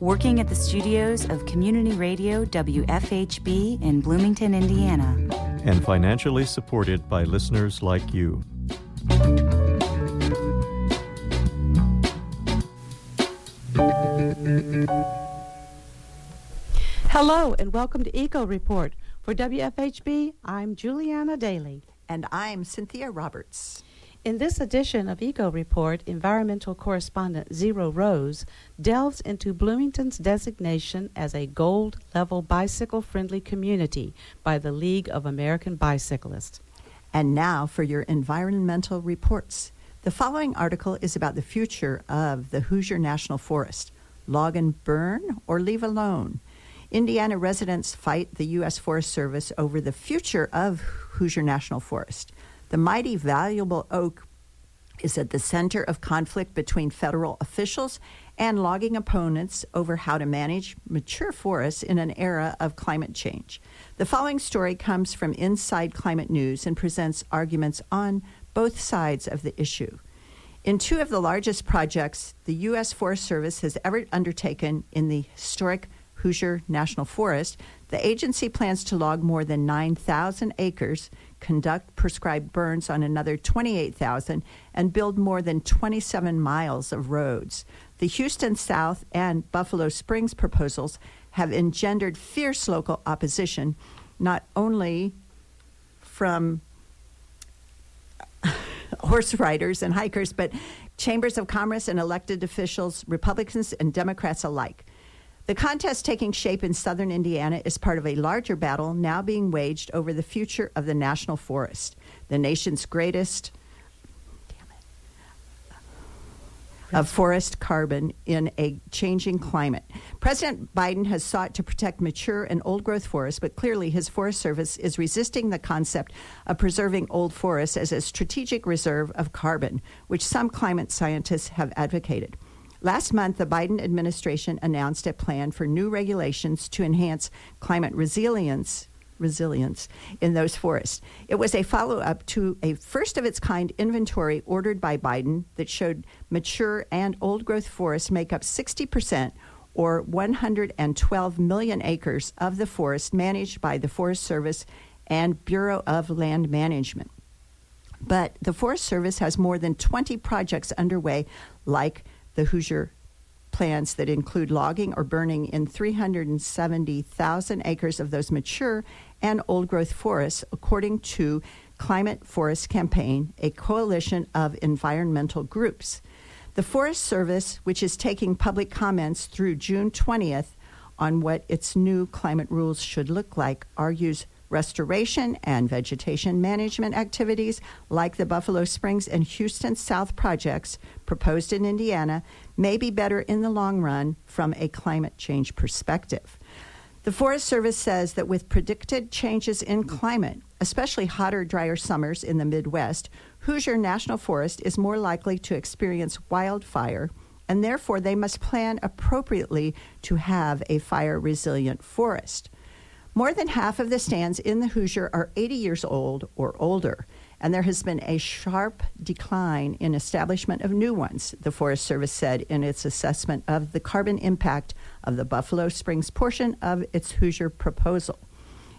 working at the studios of Community Radio WFHB in Bloomington, Indiana. And financially supported by listeners like you. Hello, and welcome to Eco Report. For WFHB, I'm Julianna Dailey. And I'm Cynthia Roberts. In this edition of Eco Report, environmental correspondent Zyro Roze delves into Bloomington's designation as a gold level bicycle friendly community by the League of American Bicyclists. And now for your environmental reports. The following article is about the future of the Hoosier National Forest. Log and burn or leave alone? Indiana residents fight the U.S. Forest Service over the future of Hoosier National Forest. The mighty valuable oak is at the center of conflict between federal officials and logging opponents over how to manage mature forests in an era of climate change. The following story comes from Inside Climate News and presents arguments on both sides of the issue. In two of the largest projects the U.S. Forest Service has ever undertaken in the historic Hoosier National Forest, the agency plans to log more than 9,000 acres conduct prescribed burns on another 28,000, and build more than 27 miles of roads. The Houston South and Buffalo Springs proposals have engendered fierce local opposition, not only from horse riders and hikers, but chambers of commerce and elected officials, Republicans and Democrats alike. The contest taking shape in southern Indiana is part of a larger battle now being waged over the future of the national forest, the nation's greatest of forest carbon in a changing climate. President Biden has sought to protect mature and old growth forests, but clearly his Forest Service is resisting the concept of preserving old forests as a strategic reserve of carbon, which some climate scientists have advocated. Last month, the Biden administration announced a plan for new regulations to enhance climate resilience resilience in those forests. It was a follow up to a first of its kind inventory ordered by Biden that showed mature and old growth forests make up 60% or 112 million acres of the forest managed by the Forest Service and Bureau of Land Management. But the Forest Service has more than 20 projects underway, like the Hoosier plans that include logging or burning in 370,000 acres of those mature and old growth forests, according to Climate Forest Campaign, a coalition of environmental groups. The Forest Service, which is taking public comments through June 20th on what its new climate rules should look like, argues restoration and vegetation management activities like the Buffalo Springs and Houston South projects proposed in Indiana may be better in the long run from a climate change perspective. The Forest Service says that with predicted changes in climate, especially hotter, drier summers in the Midwest, Hoosier National Forest is more likely to experience wildfire, and therefore they must plan appropriately to have a fire resilient forest. More than half of the stands in the Hoosier are 80 years old or older, and there has been a sharp decline in establishment of new ones, the Forest Service said in its assessment of the carbon impact of the Buffalo Springs portion of its Hoosier proposal.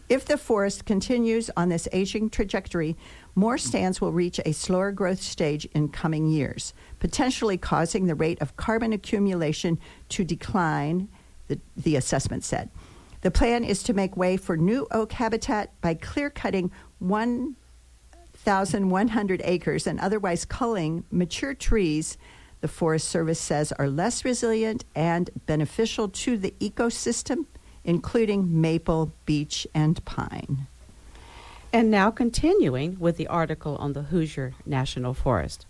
If the forest continues on this aging trajectory, more stands will reach a slower growth stage in coming years, potentially causing the rate of carbon accumulation to decline, the, the assessment said. The plan is to make way for new oak habitat by clear cutting 1,100 acres and otherwise culling mature trees the Forest Service says are less resilient and beneficial to the ecosystem, including maple, beech, and pine. And now continuing with the article on the Hoosier National Forest.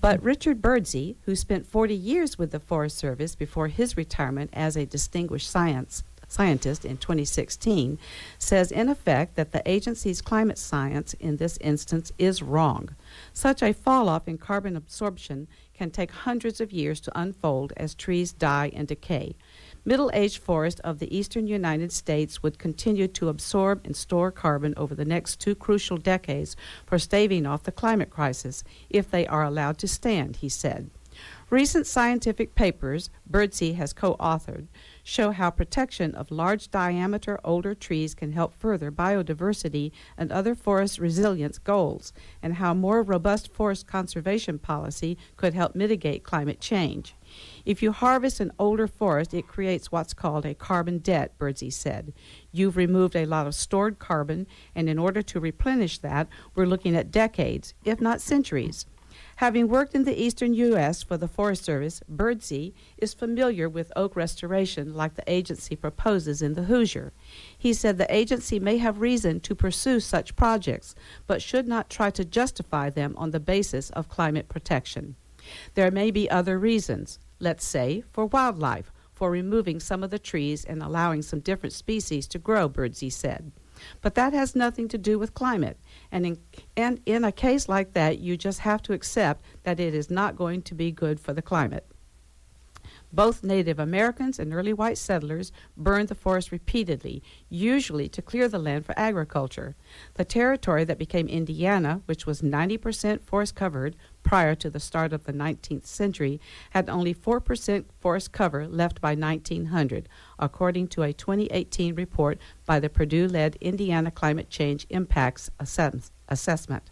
But Richard Birdsey, who spent 40 years with the Forest Service before his retirement as a distinguished science scientist in 2016, says in effect that the agency's climate science in this instance is wrong. Such a fall off in carbon absorption can take hundreds of years to unfold as trees die and decay. Middle aged forests of the eastern United States would continue to absorb and store carbon over the next two crucial decades for staving off the climate crisis if they are allowed to stand, he said. Recent scientific papers Birdsey has co authored show how protection of large diameter older trees can help further biodiversity and other forest resilience goals, and how more robust forest conservation policy could help mitigate climate change. If you harvest an older forest, it creates what's called a carbon debt, Birdsey said. You've removed a lot of stored carbon, and in order to replenish that, we're looking at decades, if not centuries. Having worked in the eastern U.S. for the Forest Service, Birdsey is familiar with oak restoration like the agency proposes in the Hoosier. He said the agency may have reason to pursue such projects, but should not try to justify them on the basis of climate protection. There may be other reasons, let's say for wildlife, for removing some of the trees and allowing some different species to grow, Birdsey said. But that has nothing to do with climate. And in, and in a case like that, you just have to accept that it is not going to be good for the climate. Both Native Americans and early white settlers burned the forest repeatedly, usually to clear the land for agriculture. The territory that became Indiana, which was 90% forest covered prior to the start of the 19th century, had only 4% forest cover left by 1900, according to a 2018 report by the Purdue led Indiana Climate Change Impacts Assess- Assessment.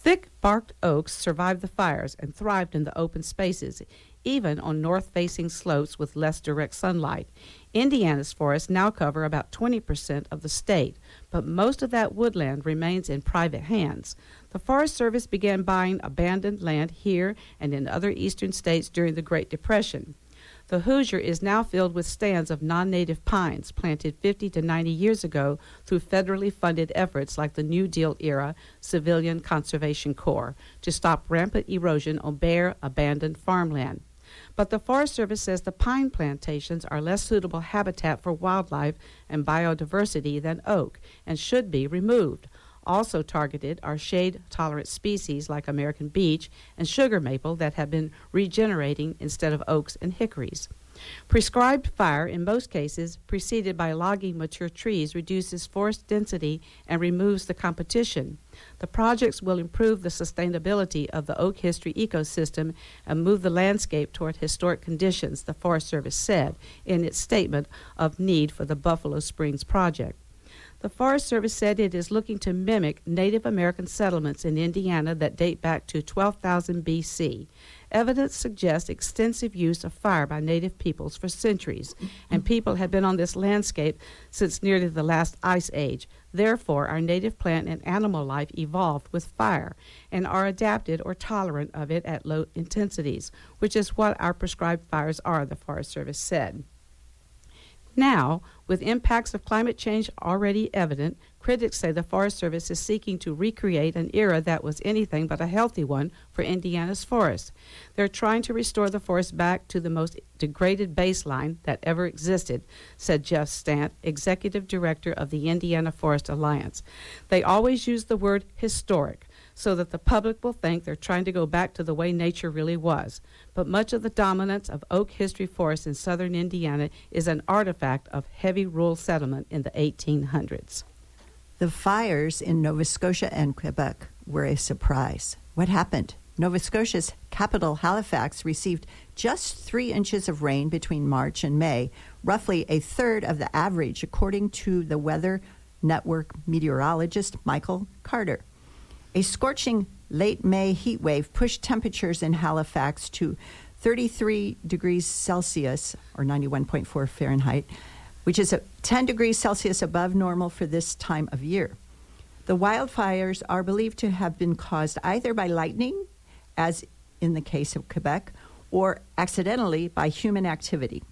Thick barked oaks survived the fires and thrived in the open spaces, even on north facing slopes with less direct sunlight. Indiana's forests now cover about 20% of the state, but most of that woodland remains in private hands. The Forest Service began buying abandoned land here and in other eastern states during the Great Depression. The Hoosier is now filled with stands of non native pines planted 50 to 90 years ago through federally funded efforts like the New Deal era Civilian Conservation Corps to stop rampant erosion on bare, abandoned farmland. But the Forest Service says the pine plantations are less suitable habitat for wildlife and biodiversity than oak and should be removed. Also targeted are shade tolerant species like American beech and sugar maple that have been regenerating instead of oaks and hickories. Prescribed fire, in most cases preceded by logging mature trees, reduces forest density and removes the competition. The projects will improve the sustainability of the oak hickory ecosystem and move the landscape toward historic conditions, the Forest Service said in its statement of need for the Buffalo Springs project. The Forest Service said it is looking to mimic Native American settlements in Indiana that date back to 12,000 BC. Evidence suggests extensive use of fire by Native peoples for centuries, and people have been on this landscape since nearly the last ice age. Therefore, our native plant and animal life evolved with fire and are adapted or tolerant of it at low intensities, which is what our prescribed fires are, the Forest Service said. Now, with impacts of climate change already evident, critics say the Forest Service is seeking to recreate an era that was anything but a healthy one for Indiana's forests. They're trying to restore the forest back to the most degraded baseline that ever existed, said Jeff Stant, executive director of the Indiana Forest Alliance. They always use the word historic so that the public will think they're trying to go back to the way nature really was. But much of the dominance of oak hickory forests in southern Indiana is an artifact of heavy rural settlement in the 1800s. The fires in Nova Scotia and Quebec were a surprise. What happened? Nova Scotia's capital, Halifax, received just three inches of rain between March and May, roughly a third of the average, according to the Weather Network meteorologist Michael Carter. A scorching late May heat wave pushed temperatures in Halifax to 33 degrees Celsius, or 91.4 Fahrenheit, which is 10 degrees Celsius above normal for this time of year. The wildfires are believed to have been caused either by lightning, as in the case of Quebec, or accidentally by human activity.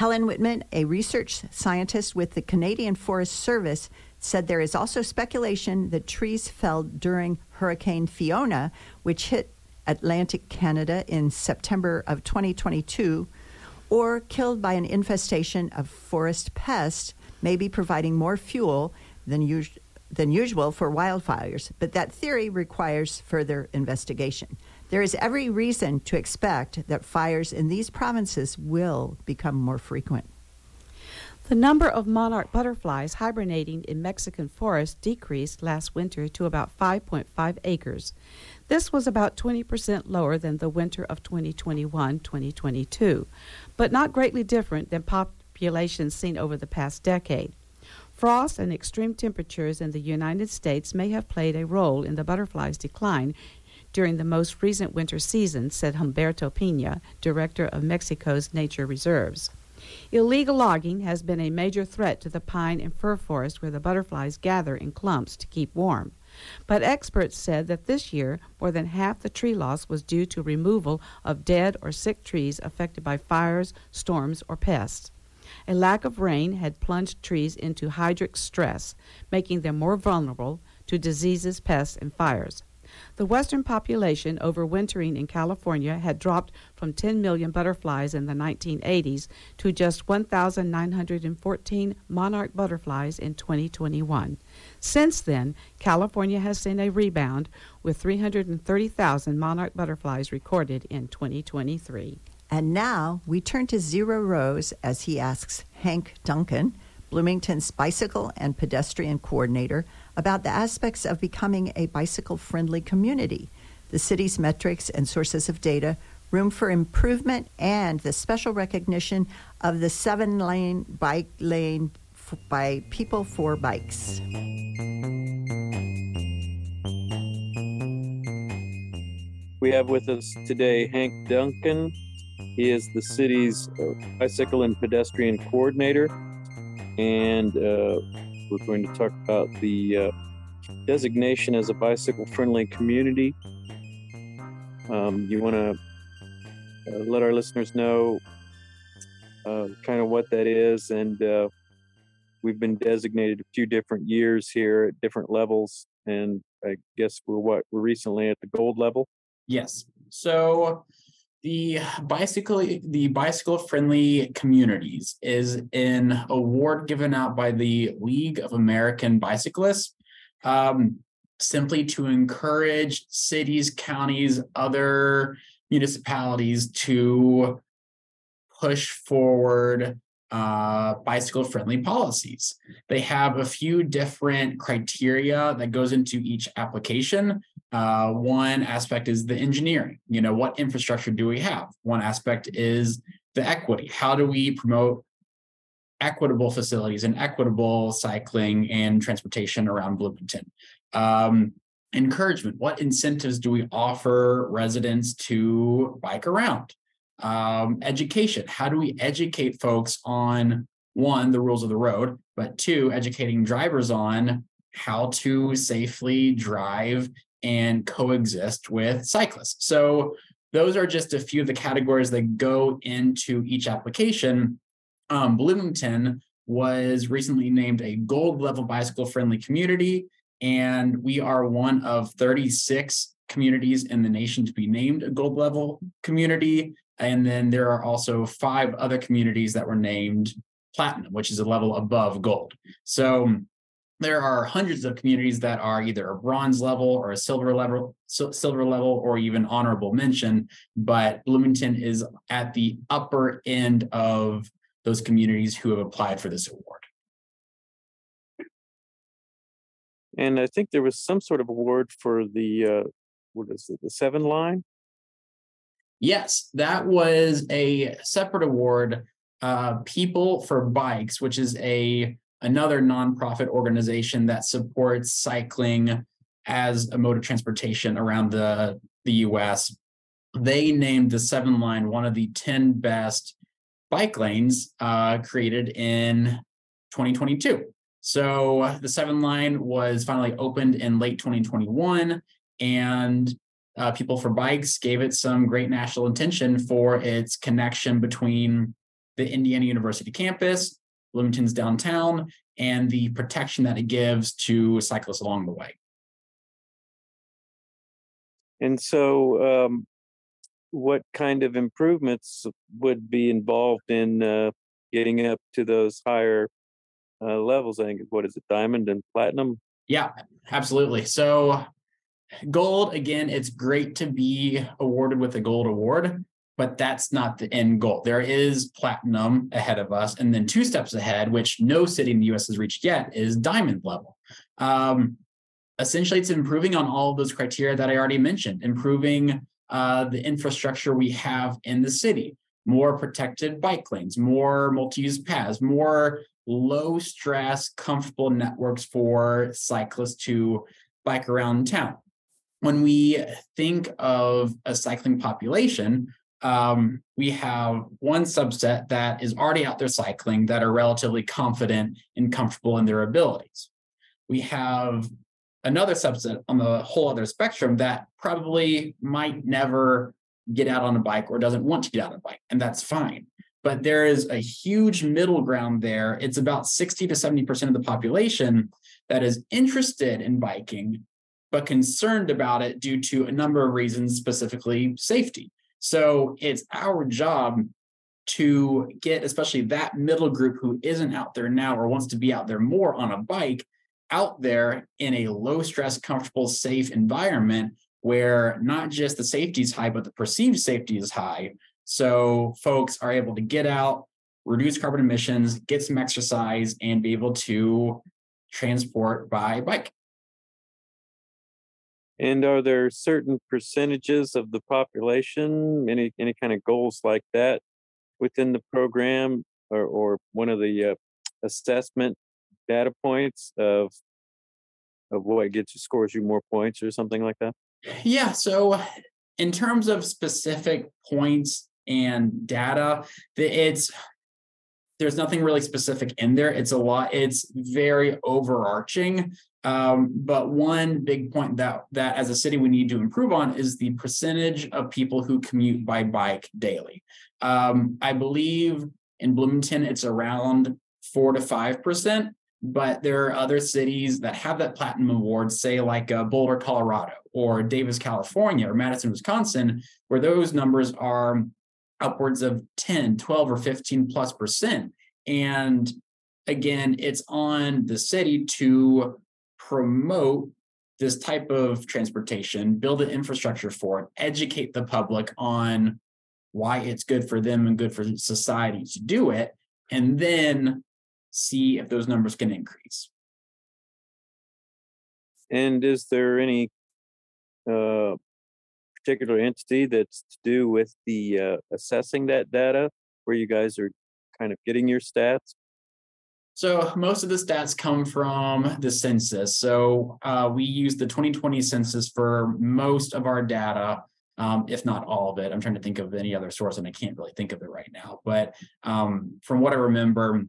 Ellen Whitman, a research scientist with the Canadian Forest Service, said there is also speculation that trees fell during Hurricane Fiona, which hit Atlantic Canada in September of 2022, or killed by an infestation of forest pests, may be providing more fuel than, than usual for wildfires. But that theory requires further investigation. There is every reason to expect that fires in these provinces will become more frequent. The number of monarch butterflies hibernating in Mexican forests decreased last winter to about 5.5 acres. This was about 20% lower than the winter of 2021 2022, but not greatly different than populations seen over the past decade. Frost and extreme temperatures in the United States may have played a role in the butterflies' decline during the most recent winter season, said Humberto Peña, director of Mexico's nature reserves. Illegal logging has been a major threat to the pine and fir forest where the butterflies gather in clumps to keep warm. But experts said that this year, more than half the tree loss was due to removal of dead or sick trees affected by fires, storms, or pests. A lack of rain had plunged trees into hydric stress, making them more vulnerable to diseases, pests, and fires. The western population overwintering in California had dropped from 10 million butterflies in the 1980s to just 1,914 monarch butterflies in 2021. Since then, California has seen a rebound with 330,000 monarch butterflies recorded in 2023. And now we turn to Zyro Roze as he asks Hank Duncan, Bloomington's bicycle and pedestrian coordinator, about the aspects of becoming a bicycle friendly community, the city's metrics and sources of data, room for improvement, and the special recognition of the Seven Line bike lane f- by People for Bikes. We have with us today Hank Duncan. He is the city's uh, bicycle and pedestrian coordinator, and uh, we're going to talk about the uh, designation as a bicycle friendly community. Um, you want to uh, let our listeners know uh, kind of what that is, and uh, we've been designated a few different years here at different levels, and I guess we're what we're recently at the gold level. Yes. So the bicycle the bicycle friendly communities is an award given out by the League of American Bicyclists um, simply to encourage cities, counties, other municipalities to push forward uh, bicycle friendly policies. They have a few different criteria that goes into each application. Uh, one aspect is the engineering. You know, what infrastructure do we have? One aspect is the equity. How do we promote equitable facilities and equitable cycling and transportation around Bloomington? Um, encouragement. What incentives do we offer residents to bike around? um, education. How do we educate folks on one, the rules of the road, but two, educating drivers on how to safely drive and coexist with cyclists. So those are just a few of the categories that go into each application. Um, Bloomington was recently named a gold level bicycle friendly community, and we are one of 36 communities in the nation to be named a gold level community. And then there are also five other communities that were named platinum, which is a level above gold. So there are hundreds of communities that are either a bronze level or a silver level, silver level, or even honorable mention. But Bloomington is at the upper end of those communities who have applied for this award. And I think there was some sort of award for the uh, what is it, the seven line? Yes, that was a separate award. Uh, People for Bikes, which is a another nonprofit organization that supports cycling as a mode of transportation around the the U.S. They named the Seven Line one of the ten best bike lanes uh, created in 2022. So the Seven Line was finally opened in late 2021, and uh, People for Bikes gave it some great national attention for its connection between the Indiana University campus, Bloomington's downtown and the protection that it gives to cyclists along the way. And so, um, what kind of improvements would be involved in uh, getting up to those higher uh, levels? I think what is it, diamond and platinum? Yeah, absolutely. So, gold again, it's great to be awarded with a gold award, but that's not the end goal. There is platinum ahead of us, and then two steps ahead, which no city in the U.S. has reached yet, is diamond level. Um, essentially, it's improving on all of those criteria that I already mentioned, improving uh, the infrastructure we have in the city, more protected bike lanes, more multi-use paths, more low stress, comfortable networks for cyclists to bike around town. When we think of a cycling population, um, we have one subset that is already out there cycling that are relatively confident and comfortable in their abilities. We have another subset on the whole other spectrum that probably might never get out on a bike or doesn't want to get out on a bike, and that's fine. But there is a huge middle ground there. It's about 60 to 70% of the population that is interested in biking, but concerned about it due to a number of reasons, specifically safety. So it's our job to get, especially that middle group who isn't out there now or wants to be out there more on a bike, out there in a low stress, comfortable, safe environment where not just the safety is high, but the perceived safety is high. So folks are able to get out, reduce carbon emissions, get some exercise, and be able to transport by bike. And are there certain percentages of the population, any any kind of goals like that within the program, or or one of the uh, assessment data points of of what gets you scores you more points or something like that? Yeah. So in terms of specific points and data, it's there's nothing really specific in there. It's a lot. It's very overarching. Um, but one big point that that as a city we need to improve on is the percentage of people who commute by bike daily. Um, I believe in Bloomington it's around four to five percent, but there are other cities that have that platinum award, say like uh, Boulder, Colorado, or Davis, California, or Madison, Wisconsin, where those numbers are upwards of 10, 12, or 15 plus percent. And again, it's on the city to promote this type of transportation, build an infrastructure for it, educate the public on why it's good for them and good for society to do it, and then see if those numbers can increase. And is there any uh, particular entity that's to do with the uh, assessing that data, where you guys are kind of getting your stats? So most of the stats come from the census. So uh, we use the 2020 census for most of our data, um, if not all of it. I'm trying to think of any other source, and I can't really think of it right now. But um, from what I remember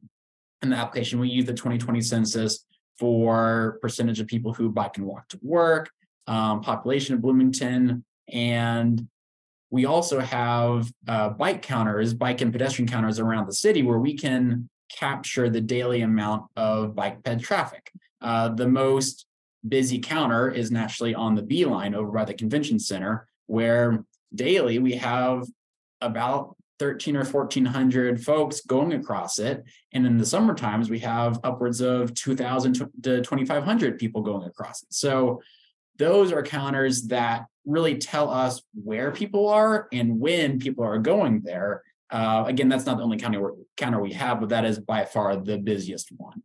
in the application, we use the 2020 census for percentage of people who bike and walk to work, um, population of Bloomington, and we also have uh, bike counters, bike and pedestrian counters around the city where we can capture the daily amount of bike ped traffic. Uh, the most busy counter is naturally on the B line over by the convention center, where daily we have about 13 or 1400 folks going across it. And in the summer times, we have upwards of 2000 to 2500 people going across it. So those are counters that really tell us where people are and when people are going there. Uh, again, that's not the only counter, counter we have, but that is by far the busiest one.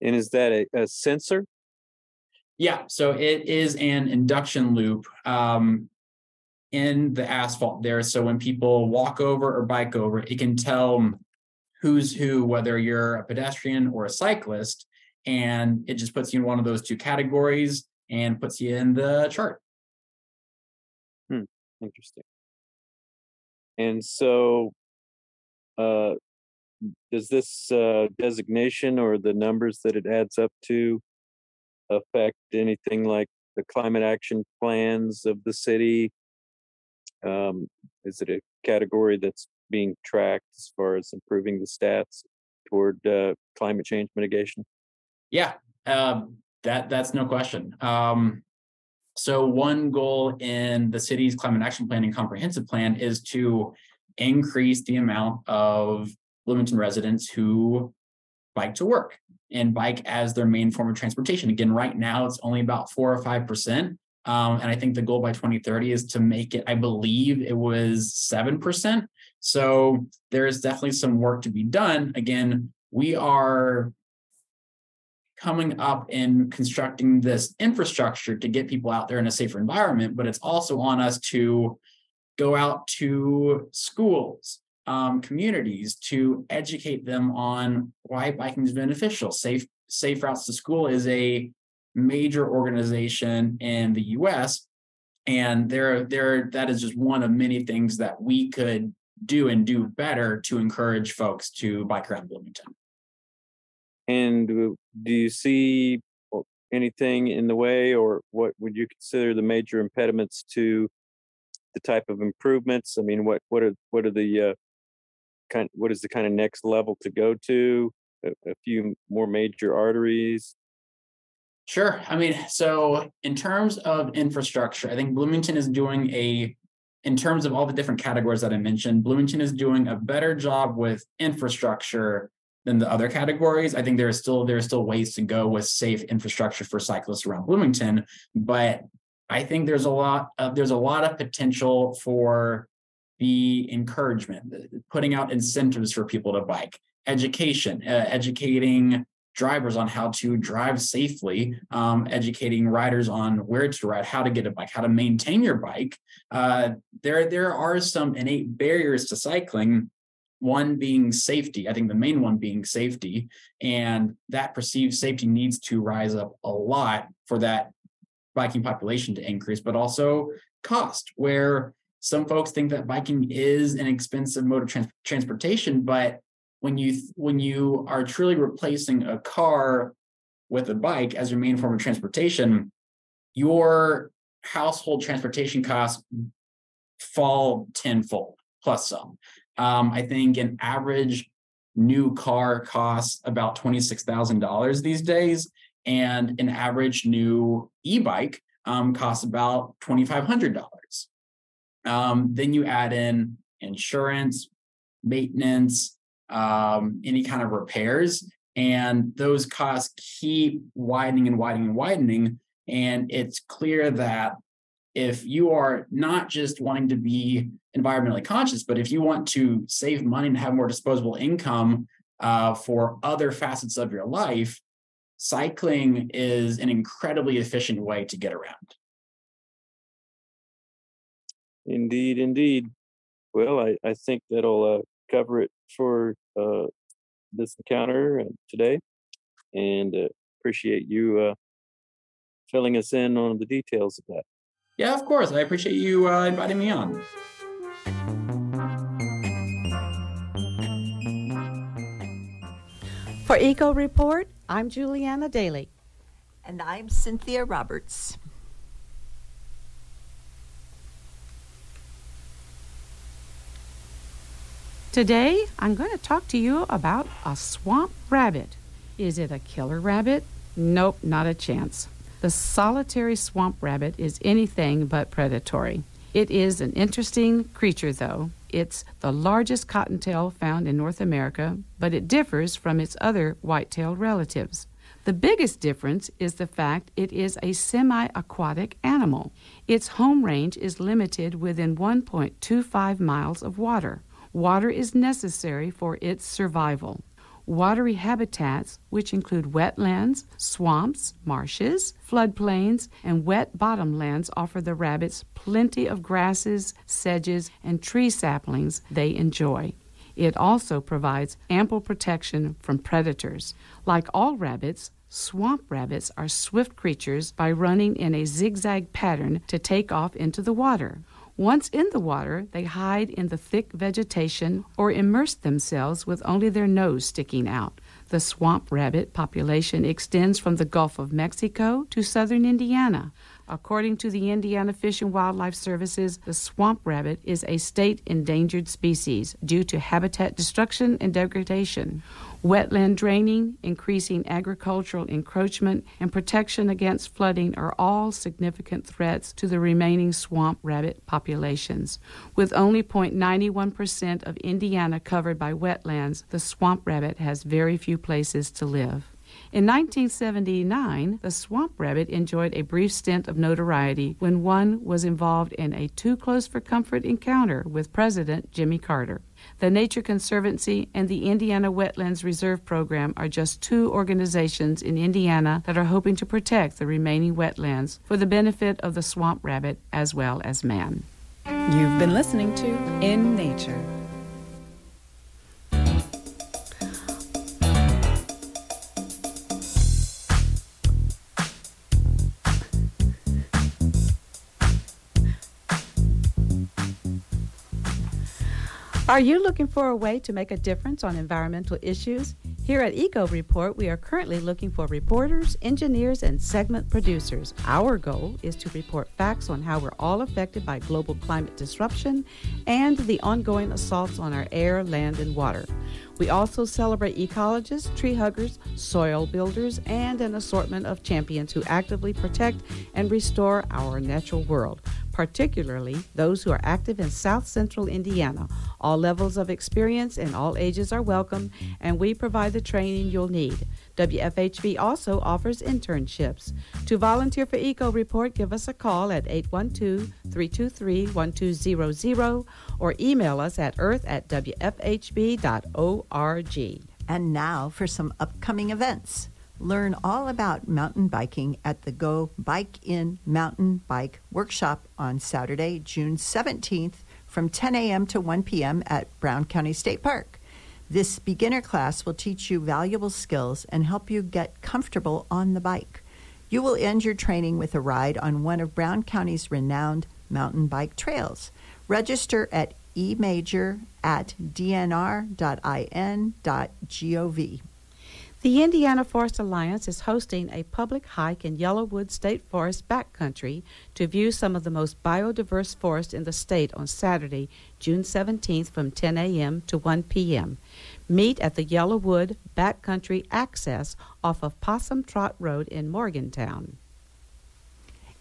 And is that a, a sensor? Yeah, so it is an induction loop um, in the asphalt there. So when people walk over or bike over, it can tell who's who, whether you're a pedestrian or a cyclist, and it just puts you in one of those two categories and puts you in the chart. Hmm, interesting. And so, uh, does this uh, designation or the numbers that it adds up to affect anything like the climate action plans of the city? Um, is it a category that's being tracked as far as improving the stats toward uh, climate change mitigation? Yeah, um, that that's no question. Um, so one goal in the city's climate action plan and comprehensive plan is to increase the amount of Bloomington residents who bike to work and bike as their main form of transportation. Again, right now it's only about four or five percent. Um, and I think the goal by 2030 is to make it, I believe it was 7%. So there is definitely some work to be done. Again, we are coming up and constructing this infrastructure to get people out there in a safer environment, but it's also on us to go out to schools, um, communities to educate them on why biking is beneficial. Safe Safe Routes to School is a major organization in the U.S. And there, there, that is just one of many things that we could do and do better to encourage folks to bike around Bloomington. And do you see anything in the way, or what would you consider the major impediments to the type of improvements? I mean, what what are what are the uh, kind? What is the kind of next level to go to? A, a few more major arteries, Sure. I mean, so in terms of infrastructure, I think Bloomington is doing a, in terms of all the different categories that I mentioned, Bloomington is doing a better job with infrastructure than the other categories. I think there's still there are still ways to go with safe infrastructure for cyclists around Bloomington, but I think there's a lot of there's a lot of potential for the encouragement, putting out incentives for people to bike, education, uh, educating drivers on how to drive safely, um, educating riders on where to ride, how to get a bike, how to maintain your bike. Uh, there, there are some innate barriers to cycling. One being safety. I think the main one being safety, and that perceived safety needs to rise up a lot for that biking population to increase, but also cost, where some folks think that biking is an expensive mode of trans- transportation, but when you when you are truly replacing a car with a bike as your main form of transportation, your household transportation costs fall tenfold plus some. Um, I think an average new car costs about twenty six thousand dollars these days, and an average new e bike um, costs about twenty five hundred dollars. Um, then you add in insurance, maintenance, um, any kind of repairs. And those costs keep widening and widening and widening. And it's clear that if you are not just wanting to be environmentally conscious, but if you want to save money and have more disposable income uh, for other facets of your life, cycling is an incredibly efficient way to get around. Indeed, indeed. Well, I, I think that'll uh, cover it for uh, this encounter today, and uh, appreciate you uh, filling us in on the details of that. Yeah, of course. I appreciate you uh, inviting me on. For Eco Report, I'm Julianna Dailey. And I'm Cynthia Roberts. Today, I'm going to talk to you about a swamp rabbit. Is it a killer rabbit? Nope, not a chance. The solitary swamp rabbit is anything but predatory. It is an interesting creature, though. It's the largest cottontail found in North America, but it differs from its other white tailed relatives. The biggest difference is the fact it is a semi aquatic animal. Its home range is limited within 1.25 miles of water. Water is necessary for its survival. Watery habitats, which include wetlands, swamps, marshes, floodplains, and wet bottomlands, offer the rabbits plenty of grasses, sedges, and tree saplings they enjoy. It also provides ample protection from predators. Like all rabbits, swamp rabbits are swift creatures by running in a zigzag pattern to take off into the water. Once in the water, they hide in the thick vegetation or immerse themselves with only their nose sticking out. The swamp rabbit population extends from the Gulf of Mexico to southern Indiana. According to the Indiana Fish and Wildlife Services, the swamp rabbit is a state endangered species due to habitat destruction and degradation. Wetland draining, increasing agricultural encroachment, and protection against flooding are all significant threats to the remaining swamp rabbit populations. With only 0.91% of Indiana covered by wetlands, the swamp rabbit has very few places to live. In 1979, the swamp rabbit enjoyed a brief stint of notoriety when one was involved in a too close for comfort encounter with President Jimmy Carter. The Nature Conservancy and the Indiana Wetlands Reserve Program are just two organizations in Indiana that are hoping to protect the remaining wetlands for the benefit of the swamp rabbit as well as man. You've been listening to In Nature. Are you looking for a way to make a difference on environmental issues? Here at Eco Report, we are currently looking for reporters, engineers, and segment producers. Our goal is to report facts on how we're all affected by global climate disruption and the ongoing assaults on our air, land, and water. We also celebrate ecologists, tree huggers, soil builders, and an assortment of champions who actively protect and restore our natural world particularly those who are active in South Central Indiana. All levels of experience and all ages are welcome, and we provide the training you'll need. WFHB also offers internships. To volunteer for Eco Report, give us a call at 812 323 1200 or email us at earth at wfhb.org. And now for some upcoming events. Learn all about mountain biking at the Go Bike In Mountain Bike Workshop on Saturday, June 17th from 10 a.m. to 1 p.m. at Brown County State Park. This beginner class will teach you valuable skills and help you get comfortable on the bike. You will end your training with a ride on one of Brown County's renowned mountain bike trails. Register at emajor at dnr.in.gov. The Indiana Forest Alliance is hosting a public hike in Yellowwood State Forest backcountry to view some of the most biodiverse forests in the state on Saturday, June 17th from 10 a.m. to 1 p.m. Meet at the Yellowwood Backcountry Access off of Possum Trot Road in Morgantown.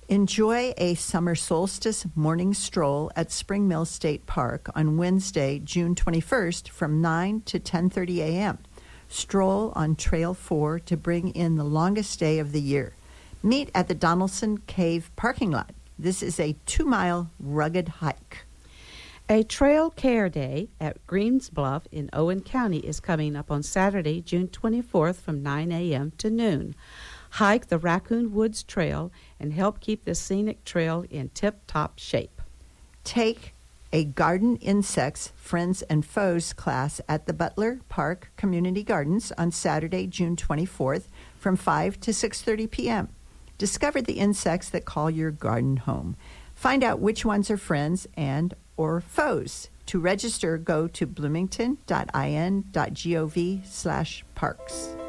Enjoy a summer solstice morning stroll at Spring Mill State Park on Wednesday, June 21st from 9 to 10:30 a.m stroll on Trail 4 to bring in the longest day of the year. Meet at the Donaldson Cave parking lot. This is a two mile rugged hike. A Trail Care Day at Greens Bluff in Owen County is coming up on Saturday, June 24th from 9 a.m. to noon. Hike the Raccoon Woods Trail and help keep this scenic trail in tip top shape. Take a garden insects friends and foes class at the Butler Park Community Gardens on Saturday, June 24th from 5 to 6:30 p.m. Discover the insects that call your garden home. Find out which ones are friends and or foes. To register, go to bloomington.in.gov/parks.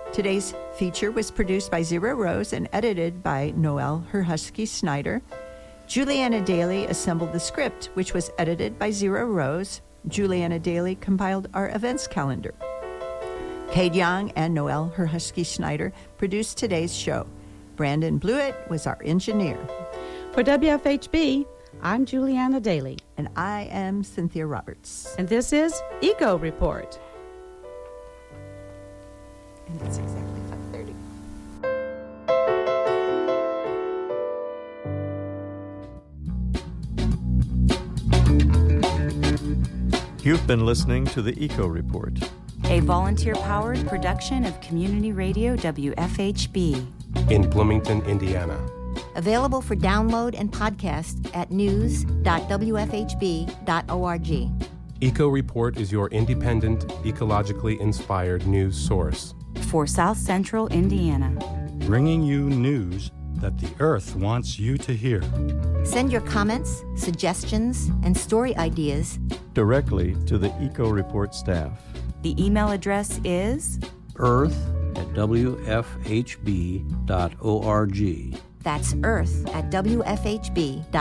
Today's feature was produced by Zyro Roze and edited by Noel Herhusky Snyder. Julianna Dailey assembled the script, which was edited by Zyro Roze. Julianna Dailey compiled our events calendar. Kate Young and Noel Herhusky Schneider produced today's show. Brandon Blewett was our engineer. For WFHB, I'm Julianna Dailey. And I am Cynthia Roberts. And this is Eco Report. And it's exactly 5.30. You've been listening to the Eco Report, a volunteer powered production of Community Radio WFHB in Bloomington, Indiana. Available for download and podcast at news.wfhb.org. Eco Report is your independent, ecologically inspired news source for South Central Indiana, bringing you news that the Earth wants you to hear. Send your comments, suggestions, and story ideas directly to the Eco Report staff. The email address is earth at wfhb.org. That's earth at wfhb.org.